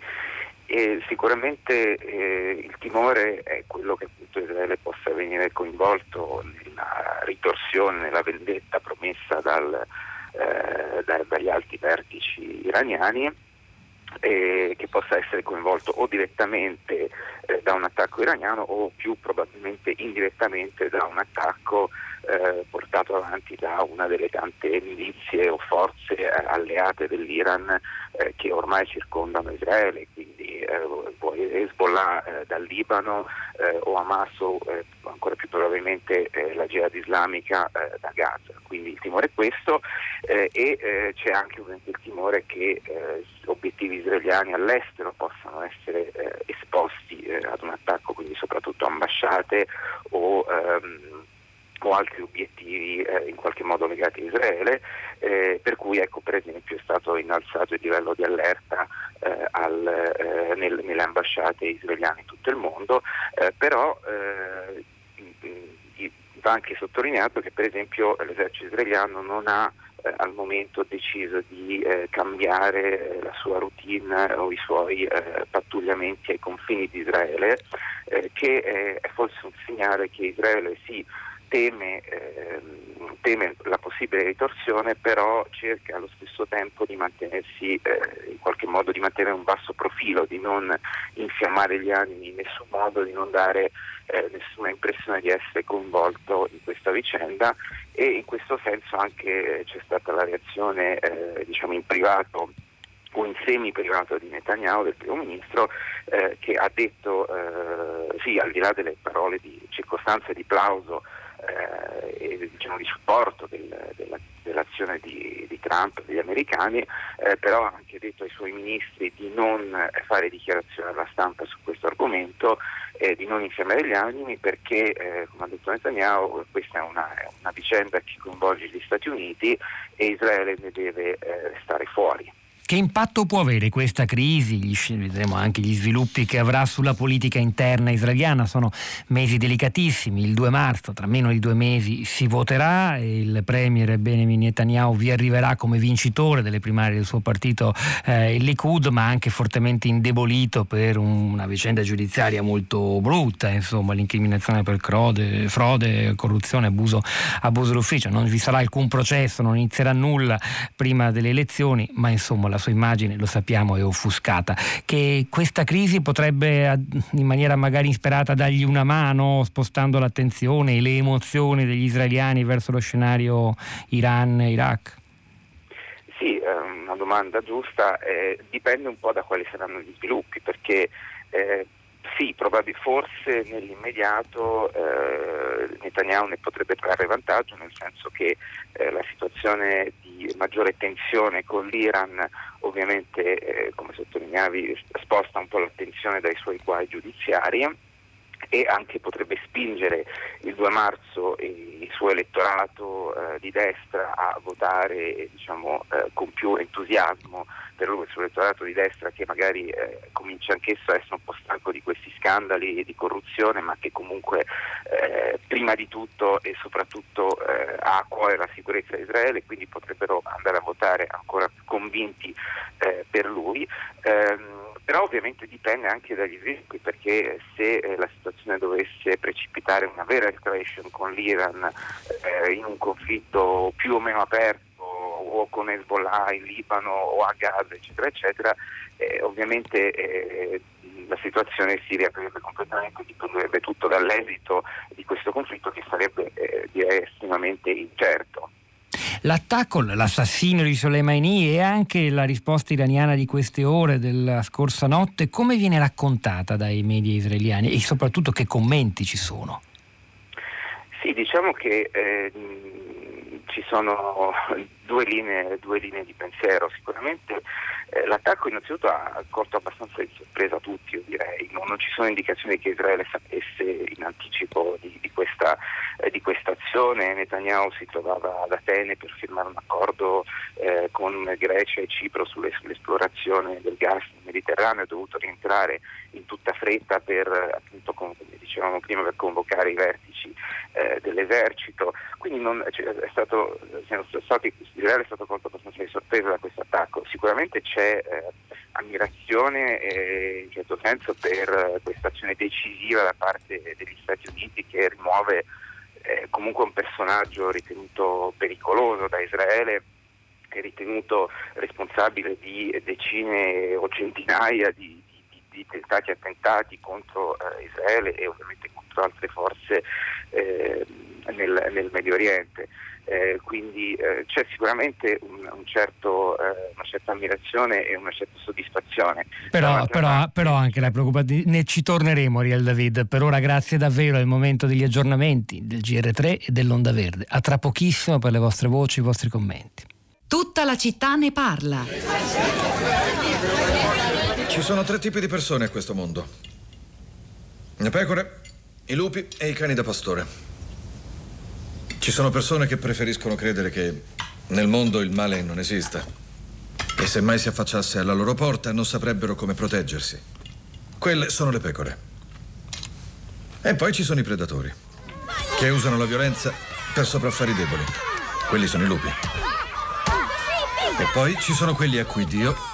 e sicuramente eh, il timore è quello che appunto Israele possa venire coinvolto nella ritorsione, nella vendetta promessa dal, eh, da- dagli alti vertici iraniani e che possa essere coinvolto o direttamente eh, da un attacco iraniano o più probabilmente indirettamente da un attacco eh, portato avanti da una delle tante milizie o forze eh, alleate dell'Iran eh, che ormai circondano Israele, quindi eh, Hezbollah eh, dal Libano o Hamas o ancora più probabilmente la Jihad islamica da Gaza. Quindi il timore è questo e c'è anche il timore che obiettivi israeliani all'estero possano essere esposti ad un attacco, quindi soprattutto ambasciate o ehm, o altri obiettivi eh, in qualche modo legati a Israele, eh, per cui ecco, per esempio è stato innalzato il livello di allerta eh, al, eh, nel, nelle ambasciate israeliane in tutto il mondo, eh, però eh, va anche sottolineato che per esempio l'esercito israeliano non ha al momento deciso di eh, cambiare la sua routine o i suoi eh, pattugliamenti ai confini di Israele, eh, che è forse un segnale che Israele sì teme, eh, teme, la possibile ritorsione, però cerca allo stesso tempo di mantenersi eh, in qualche modo di mantenere un basso profilo, di non infiammare gli animi in nessun modo, di non dare eh, nessuna impressione di essere coinvolto in questa vicenda. E in questo senso anche c'è stata la reazione eh, diciamo in privato o in semi privato di Netanyahu, del primo ministro, eh, che ha detto, eh, sì, al di là delle parole di circostanza e di plauso eh, diciamo, di supporto del, della, dell'azione di, di, Trump, degli americani, eh, però ha anche detto ai suoi ministri di non fare dichiarazioni alla stampa su questo argomento, eh, di non infiammare gli animi perché, eh, come ha detto Netanyahu, questa è una, una, vicenda che coinvolge gli Stati Uniti e Israele ne deve eh, stare fuori. Che impatto può avere questa crisi? vedremo anche gli sviluppi che avrà sulla politica interna israeliana. Sono mesi delicatissimi. Il 2 marzo, tra meno di due mesi, si voterà. Il premier Benjamin Netanyahu vi arriverà come vincitore delle primarie del suo partito, eh, il Likud, ma anche fortemente indebolito per una vicenda giudiziaria molto brutta. Insomma, l'incriminazione per crode, frode, corruzione, abuso, abuso d'ufficio. Non vi sarà alcun processo, non inizierà nulla prima delle elezioni, ma insomma la sua immagine, lo sappiamo, è offuscata, che questa crisi potrebbe in maniera magari insperata dargli una mano spostando l'attenzione e le emozioni degli israeliani verso lo scenario Iran-Iraq? Sì, è una domanda giusta, eh, dipende un po' da quali saranno gli sviluppi, perché eh, sì, probabilmente forse nell'immediato eh, Netanyahu ne potrebbe trarre vantaggio, nel senso che eh, la situazione di maggiore tensione con l'Iran ovviamente, eh, come sottolineavi, sposta un po' l'attenzione dai suoi guai giudiziari e anche potrebbe spingere il 2 marzo il suo elettorato eh, di destra a votare diciamo, eh, con più entusiasmo per lui, il suo elettorato di destra che magari eh, comincia anch'esso a essere un po' stanco di questi scandali di corruzione ma che comunque eh, prima di tutto e soprattutto eh, ha a cuore la sicurezza di Israele e quindi potrebbero andare a votare ancora più convinti eh, per lui. Ehm, però ovviamente dipende anche dagli sviluppi perché se eh, la situazione dovesse precipitare una vera escalation con l'Iran eh, in un conflitto più o meno aperto o con Hezbollah in Libano o a Gaza eccetera eccetera eh, ovviamente eh, la situazione si riaprirebbe completamente, dipenderebbe tutto dall'esito di questo conflitto che sarebbe eh, direi estremamente incerto. L'attacco, l'assassinio di Soleimani e anche la risposta iraniana di queste ore, della scorsa notte, come viene raccontata dai media israeliani e soprattutto che commenti ci sono? Sì, diciamo che eh, ci sono due linee, due linee, di pensiero. Sicuramente eh, l'attacco innanzitutto ha colto abbastanza di sorpresa tutti, io direi. Non, non, ci sono indicazioni che Israele sapesse in anticipo di, di, questa, eh, di questa, azione. Netanyahu si trovava ad Atene per firmare un accordo eh, con Grecia e Cipro sulle, sull'esplorazione del gas nel Mediterraneo, è dovuto rientrare in tutta fretta per, appunto, come dicevamo prima, per convocare i vertici eh, dell'esercito. Quindi non, cioè, è stato, siamo stati Israele è stato colto abbastanza di sorpresa da questo attacco. Sicuramente c'è eh, ammirazione eh, in certo senso per questa azione decisiva da parte degli Stati Uniti che rimuove eh, comunque un personaggio ritenuto pericoloso da Israele e ritenuto responsabile di decine o centinaia di, di, tentati attentati contro eh, Israele e ovviamente contro altre forze eh, nel, nel, Medio Oriente. Eh, quindi eh, c'è sicuramente un, un certo, eh, una certa ammirazione e una certa soddisfazione. Però, però, però anche la preoccupazione, ne ci torneremo Riel David, per ora grazie davvero, è il momento degli aggiornamenti del GR3 e dell'Onda Verde. A tra pochissimo per le vostre voci, i vostri commenti. Tutta la città ne parla. Ci sono tre tipi di persone a questo mondo. Le pecore, i lupi e i cani da pastore. Ci sono persone che preferiscono credere che nel mondo il male non esista. E se mai si affacciasse alla loro porta non saprebbero come proteggersi. Quelle sono le pecore. E poi ci sono i predatori, che usano la violenza per sopraffare i deboli. Quelli sono i lupi. E poi ci sono quelli a cui Dio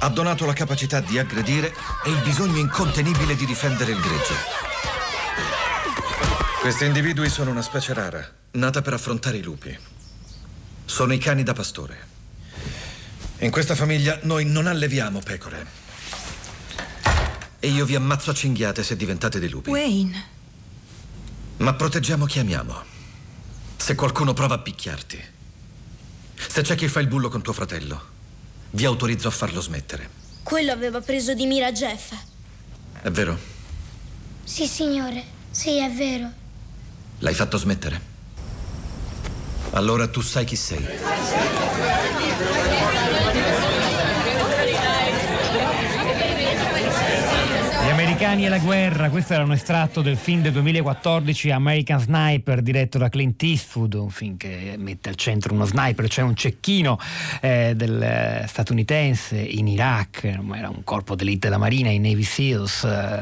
ha donato la capacità di aggredire e il bisogno incontenibile di difendere il gregge. Questi individui sono una specie rara, nata per affrontare i lupi. Sono i cani da pastore. In questa famiglia noi non alleviamo pecore. E io vi ammazzo a cinghiate se diventate dei lupi. Wayne. Ma proteggiamo chi amiamo. Se qualcuno prova a picchiarti, se c'è chi fa il bullo con tuo fratello, vi autorizzo a farlo smettere. Quello aveva preso di mira Jeff. È vero? Sì, signore. Sì, è vero. L'hai fatto smettere? Allora tu sai chi sei. Americani e la guerra, questo era un estratto del film del 2014 American Sniper diretto da Clint Eastwood, un film che mette al centro uno sniper, cioè un cecchino eh, del, eh, statunitense in Iraq, era un corpo d'elite della Marina, i Navy Seals, eh,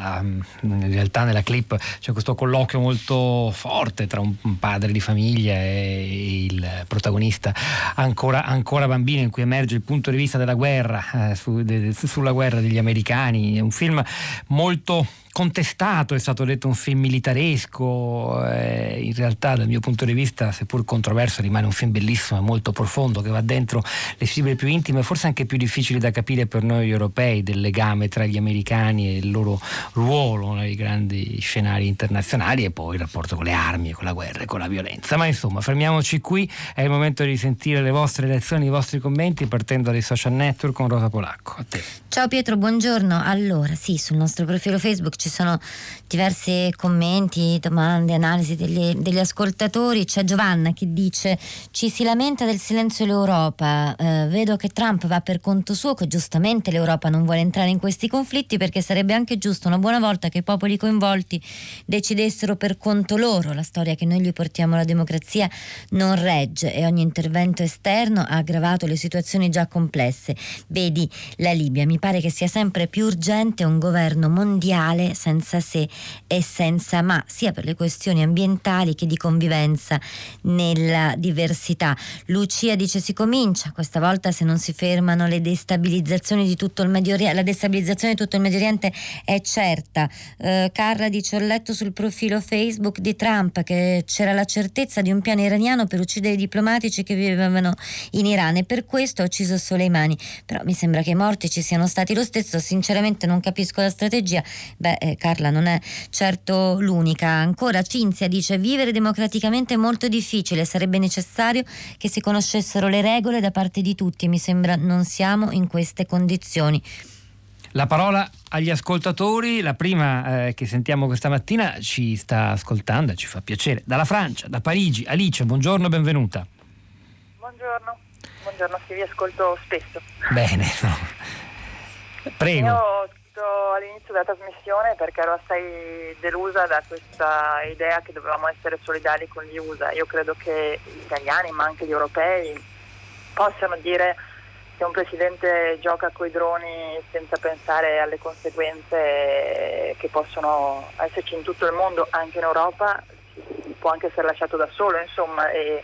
in realtà nella clip c'è questo colloquio molto forte tra un, un padre di famiglia e il protagonista ancora, ancora, bambino in cui emerge il punto di vista della guerra, eh, su, de, sulla guerra degli americani, è un film molto molto contestato, è stato detto un film militaresco, eh, in realtà dal mio punto di vista, seppur controverso, rimane un film bellissimo e molto profondo che va dentro le fibre più intime, forse anche più difficili da capire per noi europei, del legame tra gli americani e il loro ruolo nei grandi scenari internazionali e poi il rapporto con le armi, con la guerra e con la violenza. Ma insomma, fermiamoci qui, è il momento di sentire le vostre lezioni, i vostri commenti partendo dai social network con Rosa Polacco. A te. Ciao Pietro, buongiorno. Allora, sì, sul nostro profilo Facebook ci sono diversi commenti, domande, analisi degli, degli ascoltatori. C'è Giovanna che dice: Ci si lamenta del silenzio dell'Europa. Eh, vedo che Trump va per conto suo, che giustamente l'Europa non vuole entrare in questi conflitti perché sarebbe anche giusto una buona volta che i popoli coinvolti decidessero per conto loro. La storia che noi gli portiamo alla democrazia non regge e ogni intervento esterno ha aggravato le situazioni già complesse. Vedi la Libia, mi pare che sia sempre più urgente un governo mondiale senza se e senza ma, sia per le questioni ambientali che di convivenza nella diversità. Lucia dice si comincia, questa volta se non si fermano le destabilizzazioni di tutto il Medio Oriente, la destabilizzazione di tutto il Medio Oriente è certa. Eh, Carla dice ho letto sul profilo Facebook di Trump che c'era la certezza di un piano iraniano per uccidere i diplomatici che vivevano in Iran e per questo ha ucciso Soleimani. Però mi sembra che i morti ci siano stati lo stesso, sinceramente non capisco la strategia. Beh, eh, Carla non è certo l'unica. Ancora Cinzia dice vivere democraticamente è molto difficile, sarebbe necessario che si conoscessero le regole da parte di tutti e mi sembra non siamo in queste condizioni. La parola agli ascoltatori, la prima eh, che sentiamo questa mattina ci sta ascoltando e ci fa piacere. Dalla Francia, da Parigi, Alice, buongiorno, benvenuta. Buongiorno, buongiorno, sì, vi ascolto spesso. Bene, no. [laughs] prego. Io all'inizio della trasmissione perché ero assai delusa da questa idea che dovevamo essere solidali con gli USA. Io credo che gli italiani, ma anche gli europei, possano dire che un presidente gioca coi droni senza pensare alle conseguenze che possono esserci in tutto il mondo, anche in Europa, può anche essere lasciato da solo, insomma, e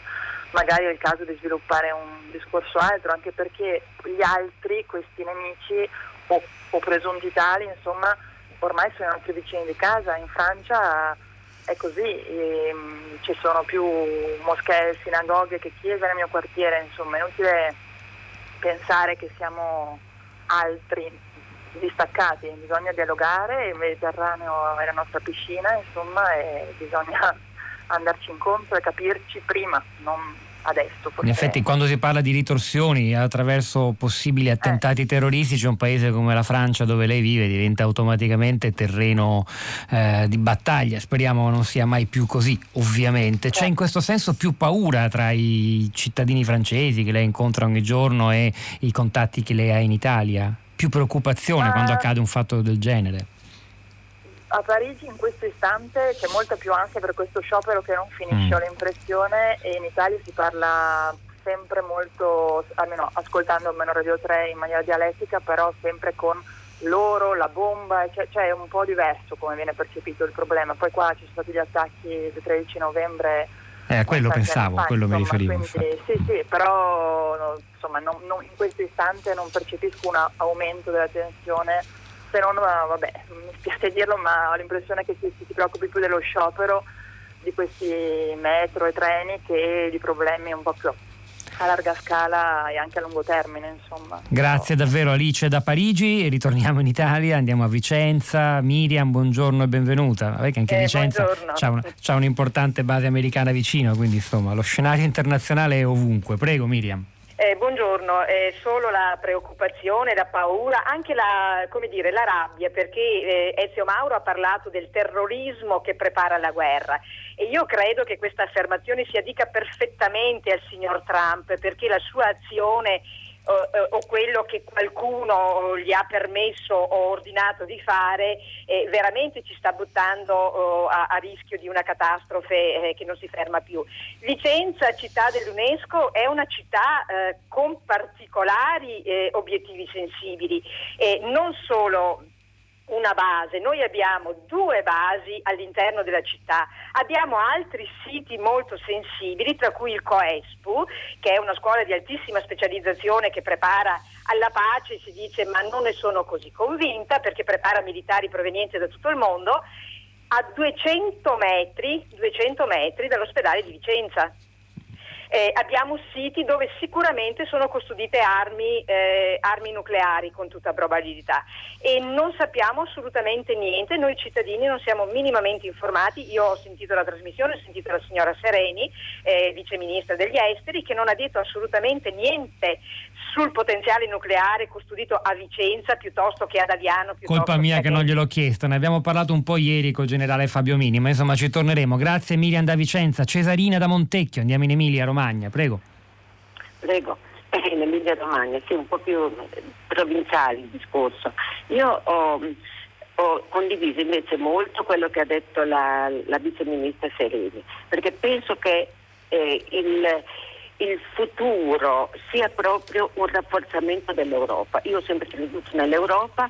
magari è il caso di sviluppare un discorso altro, anche perché gli altri, questi nemici, o, o presunti tali, insomma, ormai sono nostri vicini di casa. In Francia è così, e, um, ci sono più moschee, sinagoghe che chiese nel mio quartiere, insomma, è inutile pensare che siamo altri distaccati, bisogna dialogare, il Mediterraneo è la nostra piscina, insomma, e bisogna [laughs] andarci incontro e capirci prima, non adesso. In effetti quando si parla di ritorsioni attraverso possibili eh. attentati eh. terroristici, un paese come la Francia dove lei vive diventa automaticamente terreno eh, di battaglia. Speriamo non sia mai più così, ovviamente. C'è in questo senso più paura tra i cittadini francesi che lei incontra ogni giorno e i contatti che lei ha in Italia? Più preoccupazione uh, quando accade un fatto del genere? A Parigi in questo istante c'è molta più ansia per questo sciopero che non finisce, mm. ho l'impressione, e in Italia si parla sempre molto, almeno ascoltando almeno Radio 3 in maniera dialettica, però sempre con loro, la bomba, cioè, cioè, è un po' diverso come viene percepito il problema. Poi qua ci sono stati gli attacchi del 13 novembre. Eh, a quello pensavo, a quello insomma, mi riferivo. Quindi, sì, sì, però insomma, non, non, in questo istante non percepisco un aumento della tensione non, vabbè, mi spiace dirlo, ma ho l'impressione che si, si preoccupi più dello sciopero di questi metro e treni che di problemi un po' più a larga scala e anche a lungo termine. Insomma. Grazie davvero Alice da Parigi, ritorniamo in Italia, andiamo a Vicenza. Miriam, buongiorno e benvenuta. Vabbè che anche eh, Vicenza ha, una, c'ha un'importante base americana vicino, quindi insomma lo scenario internazionale è ovunque. Prego Miriam. Eh, buongiorno, eh, solo la preoccupazione, la paura, anche la, dire, la rabbia, perché eh, Ezio Mauro ha parlato del terrorismo che prepara la guerra. E io credo che questa affermazione si addica perfettamente al signor Trump perché la sua azione o, o quello che qualcuno gli ha permesso o ordinato di fare eh, veramente ci sta buttando oh, a, a, rischio di una catastrofe eh, che non si ferma più. Vicenza, città dell'UNESCO, è una città eh, con particolari eh, obiettivi sensibili, non solo una base, noi abbiamo due basi all'interno della città, abbiamo altri siti molto sensibili, tra cui il COESPU, che è una scuola di altissima specializzazione che prepara alla pace, si dice ma non ne sono così convinta perché prepara militari provenienti da tutto il mondo, a 200 metri, 200 metri dall'ospedale di Vicenza eh, abbiamo siti dove sicuramente sono custodite armi, eh, armi, nucleari con tutta probabilità e non sappiamo assolutamente niente, noi cittadini non siamo minimamente informati, io ho sentito la trasmissione, ho sentito la signora Sereni, eh, viceministra degli esteri, che non ha detto assolutamente niente sul potenziale nucleare custodito a Vicenza piuttosto che ad Aviano. Colpa mia che non gliel'ho chiesto, ne abbiamo parlato un po' ieri con il generale Fabio Mini, ma insomma ci torneremo. Grazie Miriam da Vicenza, Cesarina da Montecchio, andiamo in Emilia Romagna, prego. Prego, in Emilia Romagna, sì, un po' più provinciale il discorso. Io ho, ho condiviso invece molto quello che ha detto la, la vice ministra Sereni, perché penso che eh, il il futuro sia proprio un rafforzamento dell'Europa. Io ho sempre creduto nell'Europa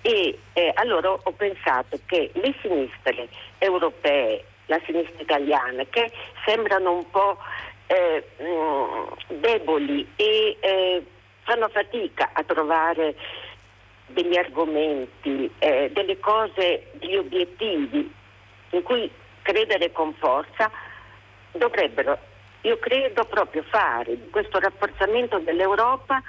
e eh, allora ho pensato che le sinistre europee, la sinistra italiana, che sembrano un po' eh, mm, deboli e eh, fanno fatica a trovare degli argomenti, eh, delle cose, degli obiettivi in cui credere con forza, dovrebbero io credo proprio fare di questo rafforzamento dell'Europa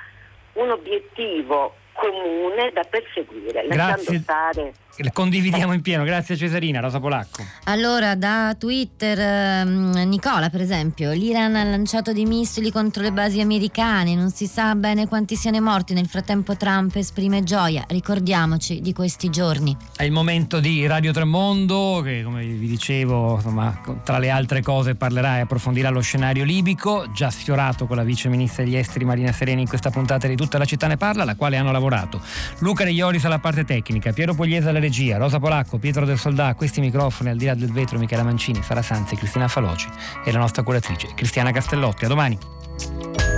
un obiettivo comune da perseguire, lasciando stare. Condividiamo in pieno, grazie Cesarina, Rosa Polacco. Allora, da Twitter, ehm, Nicola per esempio, l'Iran ha lanciato dei missili contro le basi americane, non si sa bene quanti siano morti, nel frattempo Trump esprime gioia, ricordiamoci di questi giorni. È il momento di Radio Tremondo, che come vi dicevo, insomma, tra le altre cose parlerà e approfondirà lo scenario libico, già sfiorato con la vice ministra degli esteri Marina Sereni in questa puntata di Tutta la città ne parla, alla quale hanno lavorato Luca Reioris alla parte tecnica, Piero Pugliese alla regia, Rosa Polacco, Pietro del Soldà, questi microfoni al di là del vetro, Michela Mancini, Sara Sanzi, Cristina Faloci e la nostra curatrice Cristiana Castellotti. A domani.